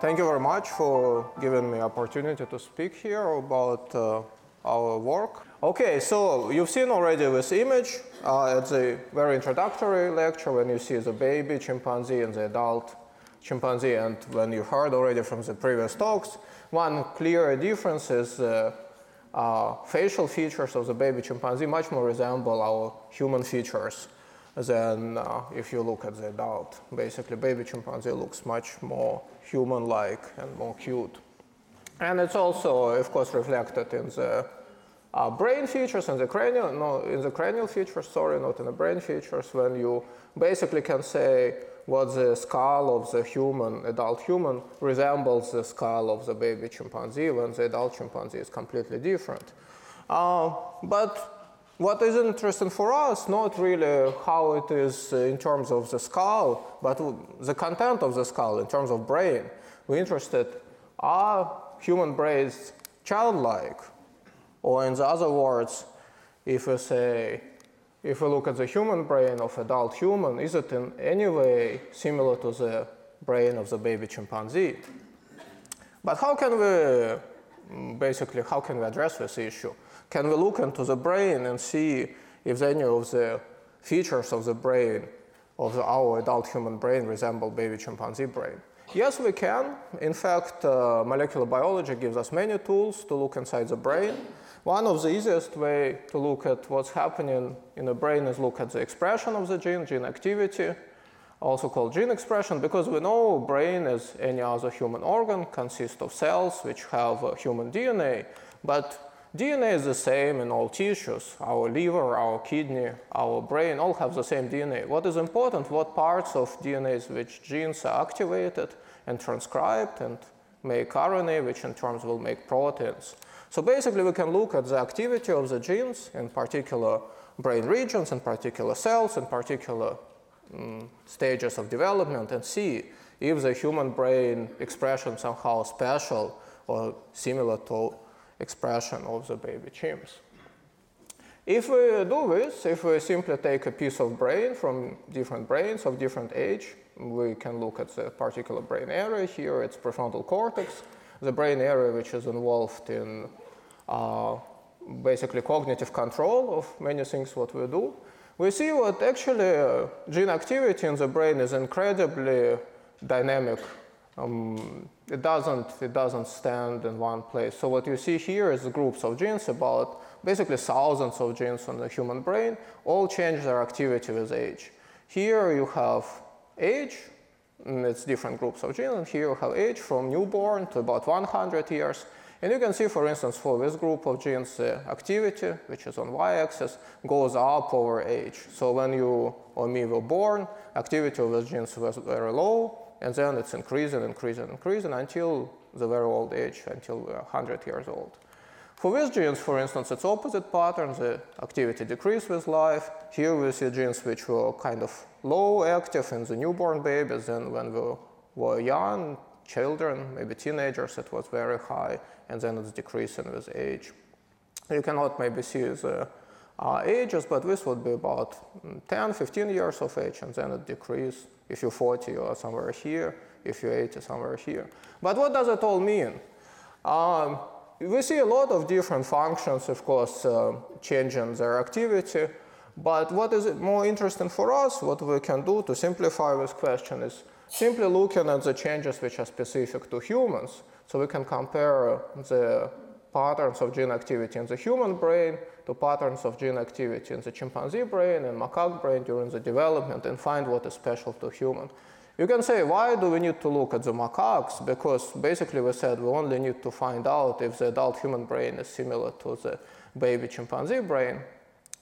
Thank you very much for giving me opportunity to speak here about uh, our work. Okay, so you've seen already this image. Uh, it's a very introductory lecture when you see the baby chimpanzee and the adult chimpanzee, and when you heard already from the previous talks, one clear difference is uh, uh, facial features of the baby chimpanzee much more resemble our human features than uh, if you look at the adult. Basically, baby chimpanzee looks much more human-like and more cute. And it's also, of course, reflected in the uh, brain features and the cranial, no, in the cranial features, sorry, not in the brain features, when you basically can say what the skull of the human, adult human, resembles the skull of the baby chimpanzee when the adult chimpanzee is completely different. Uh, but what is interesting for us, not really how it is in terms of the skull, but the content of the skull in terms of brain. We're interested, are human brains childlike? Or in the other words, if we say, if we look at the human brain of adult human, is it in any way similar to the brain of the baby chimpanzee? But how can we, basically, how can we address this issue? Can we look into the brain and see if any of the features of the brain of the, our adult human brain resemble baby chimpanzee brain? Yes, we can. In fact, uh, molecular biology gives us many tools to look inside the brain. One of the easiest way to look at what's happening in the brain is look at the expression of the gene, gene activity, also called gene expression, because we know brain, as any other human organ, consists of cells which have uh, human DNA, but DNA is the same in all tissues. Our liver, our kidney, our brain all have the same DNA. What is important, what parts of DNA which genes are activated and transcribed and make RNA, which in turn will make proteins. So basically, we can look at the activity of the genes in particular brain regions, in particular cells, in particular um, stages of development, and see if the human brain expression somehow special or similar to expression of the baby chimps. If we do this, if we simply take a piece of brain from different brains of different age, we can look at the particular brain area here, it's prefrontal cortex, the brain area which is involved in uh, basically cognitive control of many things what we do, we see what actually uh, gene activity in the brain is incredibly dynamic. Um, it doesn't it doesn't stand in one place. So what you see here is groups of genes, about basically thousands of genes in the human brain, all change their activity with age. Here you have age, it's different groups of genes, and here you have age from newborn to about 100 years. And you can see, for instance, for this group of genes, the activity, which is on y-axis, goes up over age. So when you or me were born, activity of those genes was very low, and then it's increasing, increasing, increasing until the very old age, until we're 100 years old. For these genes, for instance, it's opposite pattern. The activity decreases with life. Here we see genes which were kind of low active in the newborn babies, and when we were young, children, maybe teenagers, it was very high, and then it's decreasing with age. You cannot maybe see the uh, ages, but this would be about 10, 15 years of age, and then it decreases. If you're 40, you're somewhere here. If you're 80, somewhere here. But what does it all mean? Um, we see a lot of different functions, of course, uh, changing their activity. But what is more interesting for us, what we can do to simplify this question is simply looking at the changes which are specific to humans. So we can compare the patterns of gene activity in the human brain to patterns of gene activity in the chimpanzee brain and macaque brain during the development and find what is special to human. You can say, why do we need to look at the macaques? Because basically we said we only need to find out if the adult human brain is similar to the baby chimpanzee brain.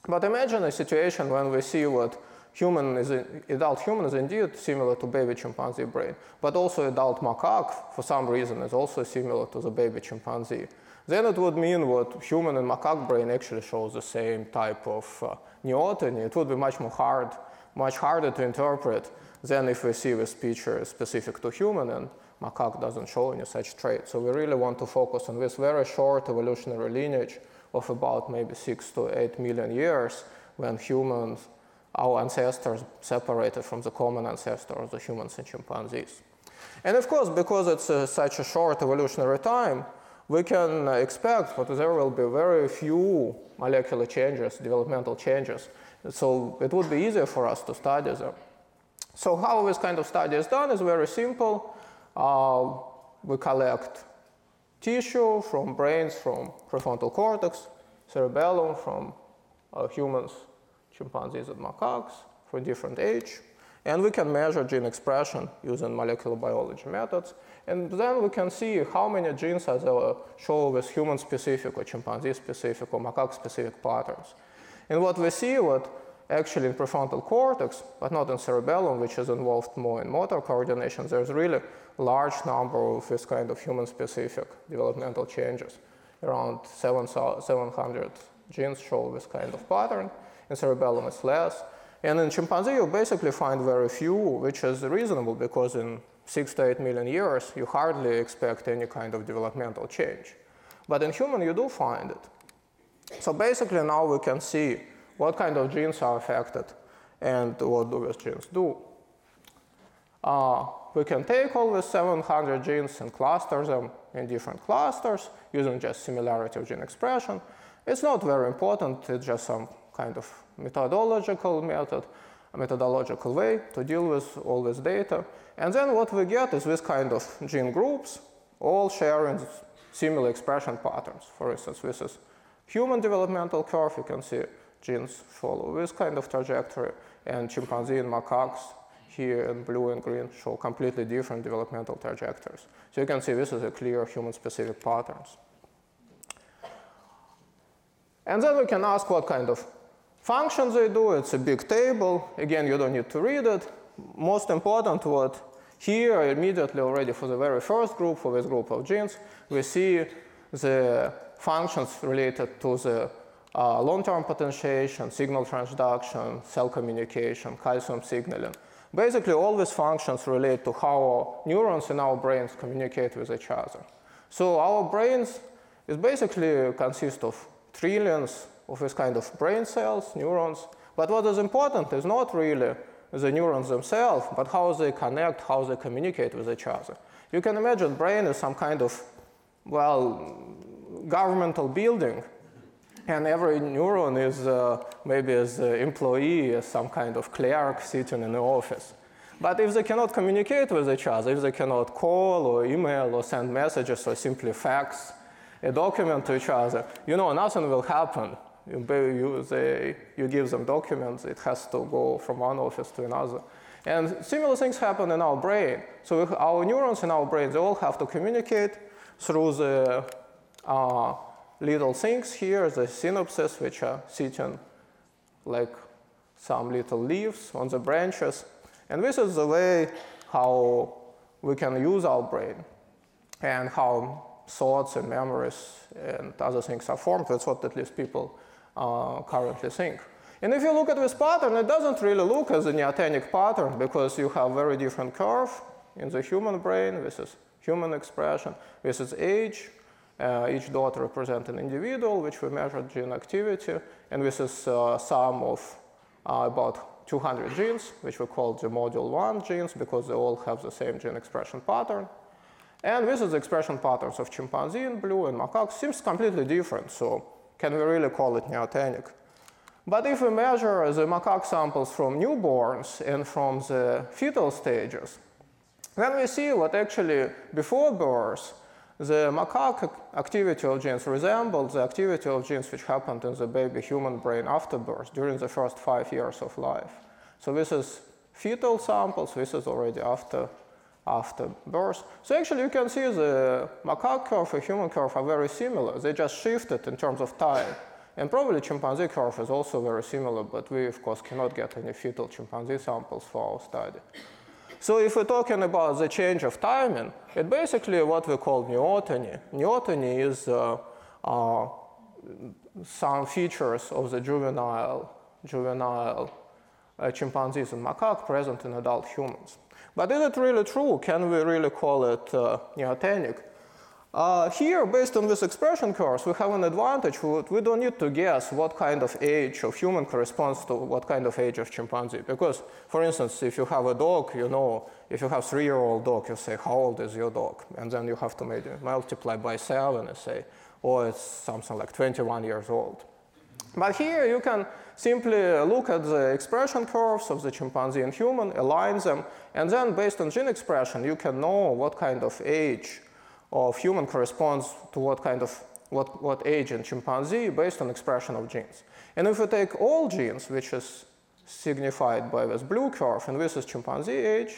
But imagine a situation when we see what human is, adult human is indeed similar to baby chimpanzee brain, but also adult macaque, for some reason, is also similar to the baby chimpanzee. Then it would mean what human and macaque brain actually shows the same type of uh, neoteny. It would be much more hard, much harder to interpret than if we see this feature specific to human and macaque doesn't show any such trait. So we really want to focus on this very short evolutionary lineage of about maybe six to eight million years when humans our ancestors separated from the common ancestors, the humans and chimpanzees. And of course, because it's uh, such a short evolutionary time, we can expect that there will be very few molecular changes, developmental changes. So it would be easier for us to study them. So how this kind of study is done is very simple. Uh, we collect tissue from brains, from prefrontal cortex, cerebellum from uh, humans, chimpanzees, and macaques for different age. And we can measure gene expression using molecular biology methods. And then we can see how many genes are there uh, show with human-specific or chimpanzee-specific or macaque-specific patterns. And what we see, what actually in prefrontal cortex, but not in cerebellum, which is involved more in motor coordination, there's really large number of this kind of human-specific developmental changes. Around 700 genes show this kind of pattern. In cerebellum, it's less. And in chimpanzee, you basically find very few, which is reasonable because in six to eight million years, you hardly expect any kind of developmental change. But in human, you do find it. So basically now we can see what kind of genes are affected and what do these genes do. Uh, we can take all these 700 genes and cluster them in different clusters using just similarity of gene expression. It's not very important, it's just some kind of methodological method, a methodological way to deal with all this data. And then what we get is this kind of gene groups, all sharing similar expression patterns. For instance, this is human developmental curve. You can see genes follow this kind of trajectory, and chimpanzee and macaques here in blue and green show completely different developmental trajectories. So you can see this is a clear human-specific patterns. And then we can ask what kind of functions they do. It's a big table. Again, you don't need to read it. Most important what here immediately already for the very first group, for this group of genes, we see the functions related to the uh, long-term potentiation, signal transduction, cell communication, calcium signaling. Basically, all these functions relate to how neurons in our brains communicate with each other. So our brains is basically consist of trillions of this kind of brain cells, neurons. But what is important is not really the neurons themselves, but how they connect, how they communicate with each other. You can imagine brain is some kind of, well, governmental building, and every neuron is uh, maybe as an employee, as some kind of clerk sitting in the office. But if they cannot communicate with each other, if they cannot call or email or send messages or simply fax a document to each other, you know, nothing will happen. You, you, they, you give them documents, it has to go from one office to another. And similar things happen in our brain. So our neurons in our brain, they all have to communicate through the uh, little things here, the synapses, which are sitting like some little leaves on the branches. And this is the way how we can use our brain and how thoughts and memories and other things are formed. That's what at least people currently think. And if you look at this pattern, it doesn't really look as a neotenic pattern because you have very different curve in the human brain. This is human expression. This is age. Uh, each dot represents an individual, which we measured gene activity. And this is uh, sum of uh, about 200 genes, which we call the module 1 genes because they all have the same gene expression pattern. And this is the expression patterns of chimpanzee in blue and macaque. Seems completely different. So can we really call it neotenic? But if we measure the macaque samples from newborns and from the fetal stages, then we see what actually before birth, the macaque activity of genes resembles the activity of genes which happened in the baby human brain after birth during the first five years of life. So this is fetal samples, this is already after, after birth. So actually you can see the macaque curve and human curve are very similar. They just shifted in terms of time. And probably chimpanzee curve is also very similar, but we of course cannot get any fetal chimpanzee samples for our study. So if we're talking about the change of timing, it basically what we call neoteny. Neoteny is uh, uh, some features of the juvenile, juvenile chimpanzees and macaque present in adult humans. But is it really true? Can we really call it uh, neotenic? Uh, here, based on this expression curves, we have an advantage. We don't need to guess what kind of age of human corresponds to what kind of age of chimpanzee. Because, for instance, if you have a dog, you know, if you have three-year-old dog, you say, how old is your dog? And then you have to maybe multiply by seven and say, oh, it's something like 21 years old. But here you can simply look at the expression curves of the chimpanzee and human, align them, and then based on gene expression, you can know what kind of age of human corresponds to what kind of what, what age in chimpanzee based on expression of genes. And if we take all genes, which is signified by this blue curve, and this is chimpanzee age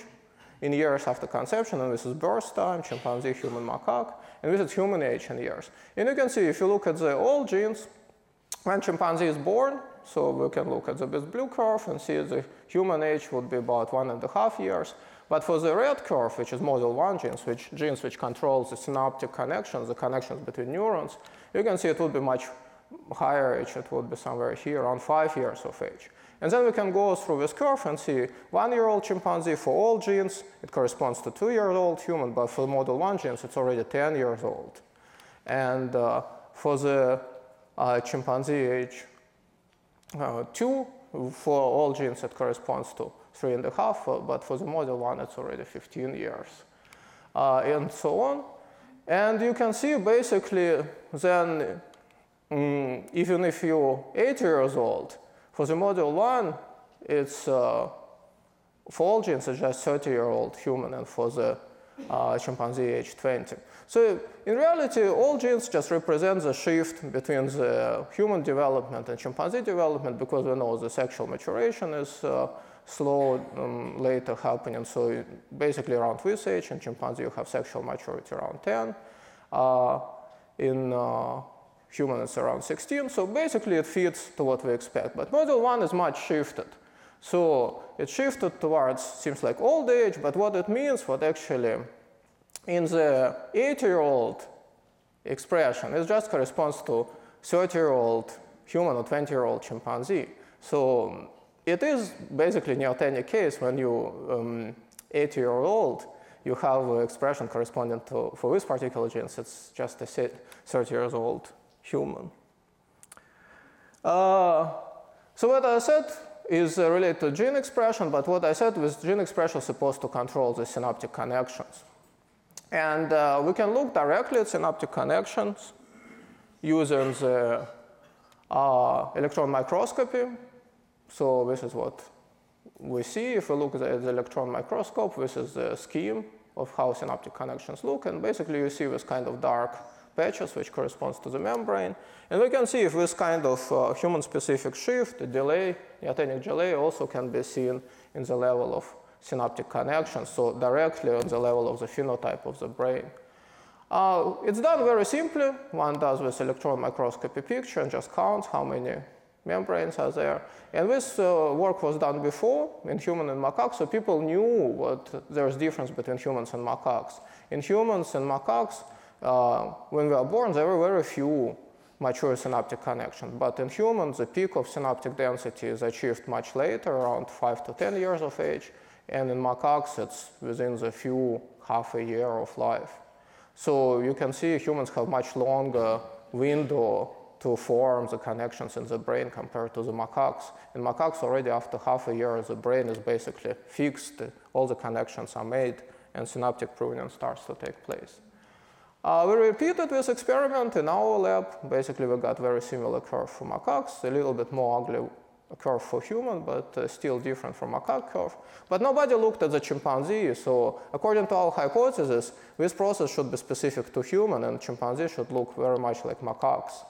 in years after conception, and this is birth time, chimpanzee, human, macaque, and this is human age in years. And you can see if you look at the all genes, when chimpanzee is born, so we can look at the blue curve and see the human age would be about one and a half years. But for the red curve, which is module 1 genes, which genes which controls the synaptic connections, the connections between neurons, you can see it would be much higher age. It would be somewhere here around five years of age. And then we can go through this curve and see one-year-old chimpanzee for all genes, it corresponds to two-year-old human, but for module 1 genes, it's already 10 years old. And uh, for the chimpanzee age uh, 2, for all genes, it corresponds to three and a half, uh, but for the module one, it's already 15 years, uh, and so on. And you can see basically then, um, even if you're 80 years old, for the module one, it's uh, for all genes, it's just 30 year old human, and for the uh, chimpanzee age 20. So in reality, all genes just represent the shift between the human development and chimpanzee development because we know the sexual maturation is uh, slow um, later happening. So basically around this age, in chimpanzee you have sexual maturity around 10. Uh, in uh, human it's around 16. So basically it fits to what we expect. But module 1 is much shifted. So it shifted towards, seems like old age, but what it means, what actually in the 80-year-old expression, it just corresponds to 30-year-old human or 20-year-old chimpanzee. So it is basically neotenic case when you um, 80 year old, you have an expression corresponding to, for this particular genes, it's just a 30 years old human. Uh, so what I said is uh, related to gene expression, but what I said was gene expression is supposed to control the synaptic connections. And uh, we can look directly at synaptic connections using the uh, electron microscopy. So this is what we see. If we look at the electron microscope, this is the scheme of how synaptic connections look. And basically you see this kind of dark patches which corresponds to the membrane. And we can see if this kind of uh, human-specific shift, the delay, the neotenic delay also can be seen in the level of synaptic connections, so directly on the level of the phenotype of the brain. Uh, it's done very simply. One does this electron microscopy picture and just counts how many membranes are there. And this uh, work was done before in human and macaques, so people knew what there's difference between humans and macaques. In humans and macaques, uh, when we are born, there are very few mature synaptic connections. But in humans, the peak of synaptic density is achieved much later, around 5 to 10 years of age. And in macaques, it's within the few half a year of life. So you can see humans have much longer window to form the connections in the brain compared to the macaques. In macaques, already after half a year, the brain is basically fixed, all the connections are made, and synaptic pruning starts to take place. Uh, we repeated this experiment in our lab. Basically, we got very similar curve for macaques, a little bit more ugly curve for human, but uh, still different from macaque curve. But nobody looked at the chimpanzee, so according to our hypothesis, this process should be specific to human, and chimpanzee should look very much like macaques.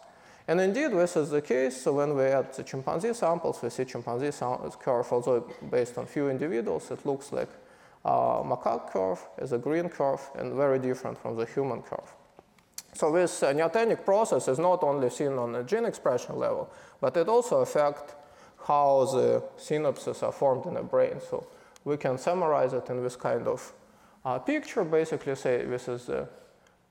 And indeed, this is the case. So when we add the chimpanzee samples, we see chimpanzee curve, although based on few individuals, it looks like uh, macaque curve is a green curve and very different from the human curve. So this uh, neotenic process is not only seen on the gene expression level, but it also affects how the synapses are formed in the brain. So we can summarize it in this kind of uh, picture, basically say this is the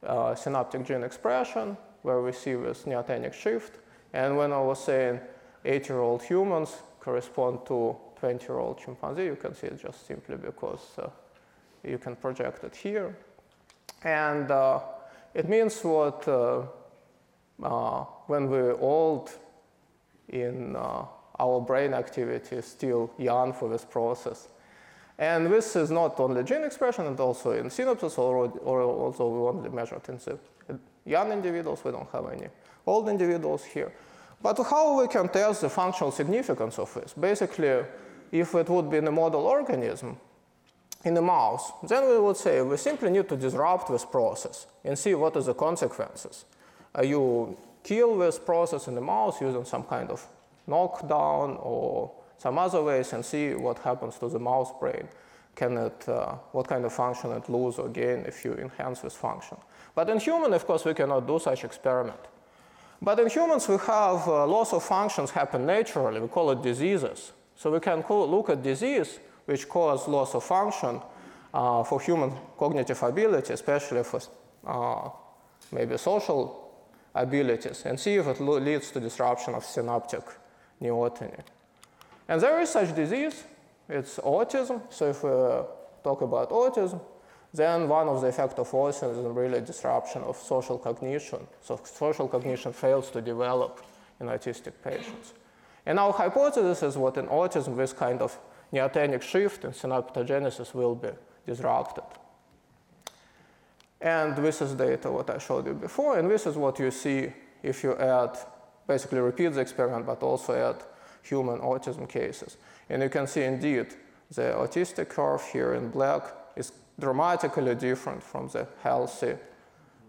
uh, synaptic gene expression, where we see this neotenic shift. And when I was saying 8-year-old humans correspond to 20-year-old chimpanzee, you can see it just simply because uh, you can project it here. And uh, it means what uh, when we're old in our brain activity is still young for this process. And this is not only gene expression, and also in synapses, or, or also we only measured in the young individuals. We don't have any old individuals here. But how we can test the functional significance of this? Basically, if it would be in a model organism, in a mouse, then we would say we simply need to disrupt this process and see what are the consequences. Uh, you kill this process in the mouse using some kind of knockdown or some other ways and see what happens to the mouse brain. Can it, uh, what kind of function it lose or gain if you enhance this function. But in human, of course, we cannot do such experiment. But in humans, we have uh, loss of functions happen naturally. We call it diseases. So we can look at disease which cause loss of function uh, for human cognitive ability, especially for uh, maybe social abilities, and see if it leads to disruption of synaptic neoteny. And there is such disease, it's autism. So if we talk about autism, then one of the effects of autism is really disruption of social cognition. So social cognition fails to develop in autistic patients. And our hypothesis is what in autism this kind of neotenic shift in synaptogenesis will be disrupted. And this is data what I showed you before, and this is what you see if you add, basically repeat the experiment, but also add human autism cases. And you can see indeed the autistic curve here in black is dramatically different from the healthy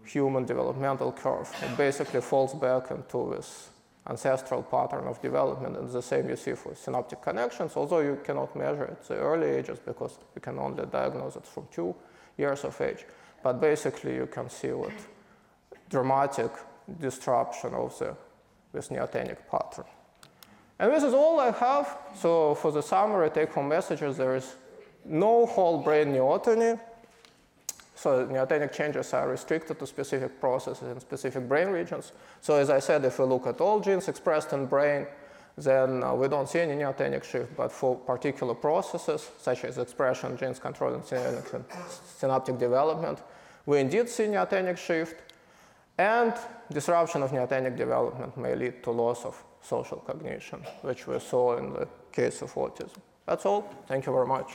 human developmental curve. It basically falls back into this ancestral pattern of development, and the same you see for synaptic connections, although you cannot measure it the early ages because you can only diagnose it from two years of age. But basically, you can see what dramatic disruption of the, this neotenic pattern. And this is all I have. So for the summary take-home messages, there is no whole brain neoteny. So neotenic changes are restricted to specific processes in specific brain regions. So as I said, if we look at all genes expressed in brain, then uh, we don't see any neotenic shift, but for particular processes, such as expression genes controlling synaptic development, we indeed see neotenic shift, and disruption of neotenic development may lead to loss of social cognition, which we saw in the case of autism. That's all. Thank you very much.